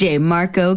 DJ Marco